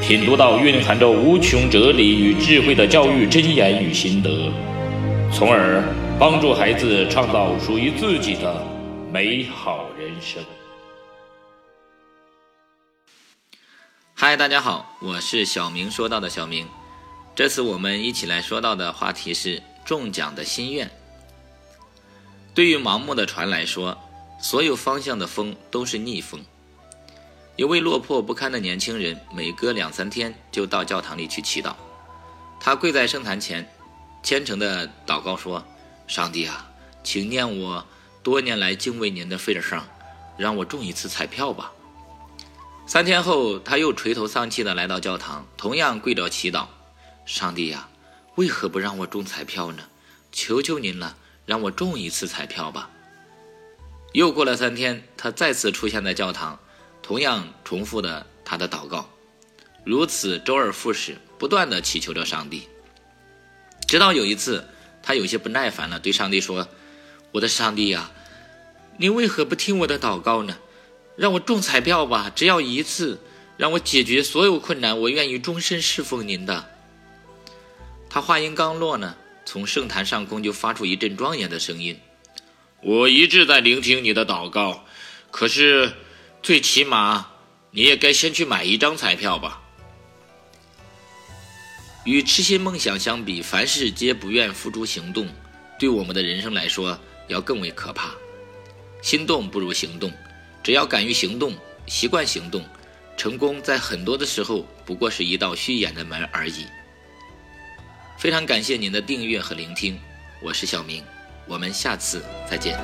品读到蕴含着无穷哲理与智慧的教育箴言与心得，从而帮助孩子创造属于自己的美好人生。嗨，大家好，我是小明说到的小明，这次我们一起来说到的话题是。中奖的心愿。对于盲目的船来说，所有方向的风都是逆风。一位落魄不堪的年轻人，每隔两三天就到教堂里去祈祷。他跪在圣坛前，虔诚地祷告说：“上帝啊，请念我多年来敬畏您的份上，让我中一次彩票吧。”三天后，他又垂头丧气地来到教堂，同样跪着祈祷：“上帝呀！”为何不让我中彩票呢？求求您了，让我中一次彩票吧。又过了三天，他再次出现在教堂，同样重复的他的祷告，如此周而复始，不断的祈求着上帝。直到有一次，他有些不耐烦了，对上帝说：“我的上帝呀，您为何不听我的祷告呢？让我中彩票吧，只要一次，让我解决所有困难，我愿意终身侍奉您的。”他话音刚落呢，从圣坛上空就发出一阵庄严的声音：“我一直在聆听你的祷告，可是，最起码你也该先去买一张彩票吧。”与痴心梦想相比，凡事皆不愿付诸行动，对我们的人生来说要更为可怕。心动不如行动，只要敢于行动，习惯行动，成功在很多的时候不过是一道虚掩的门而已。非常感谢您的订阅和聆听，我是小明，我们下次再见。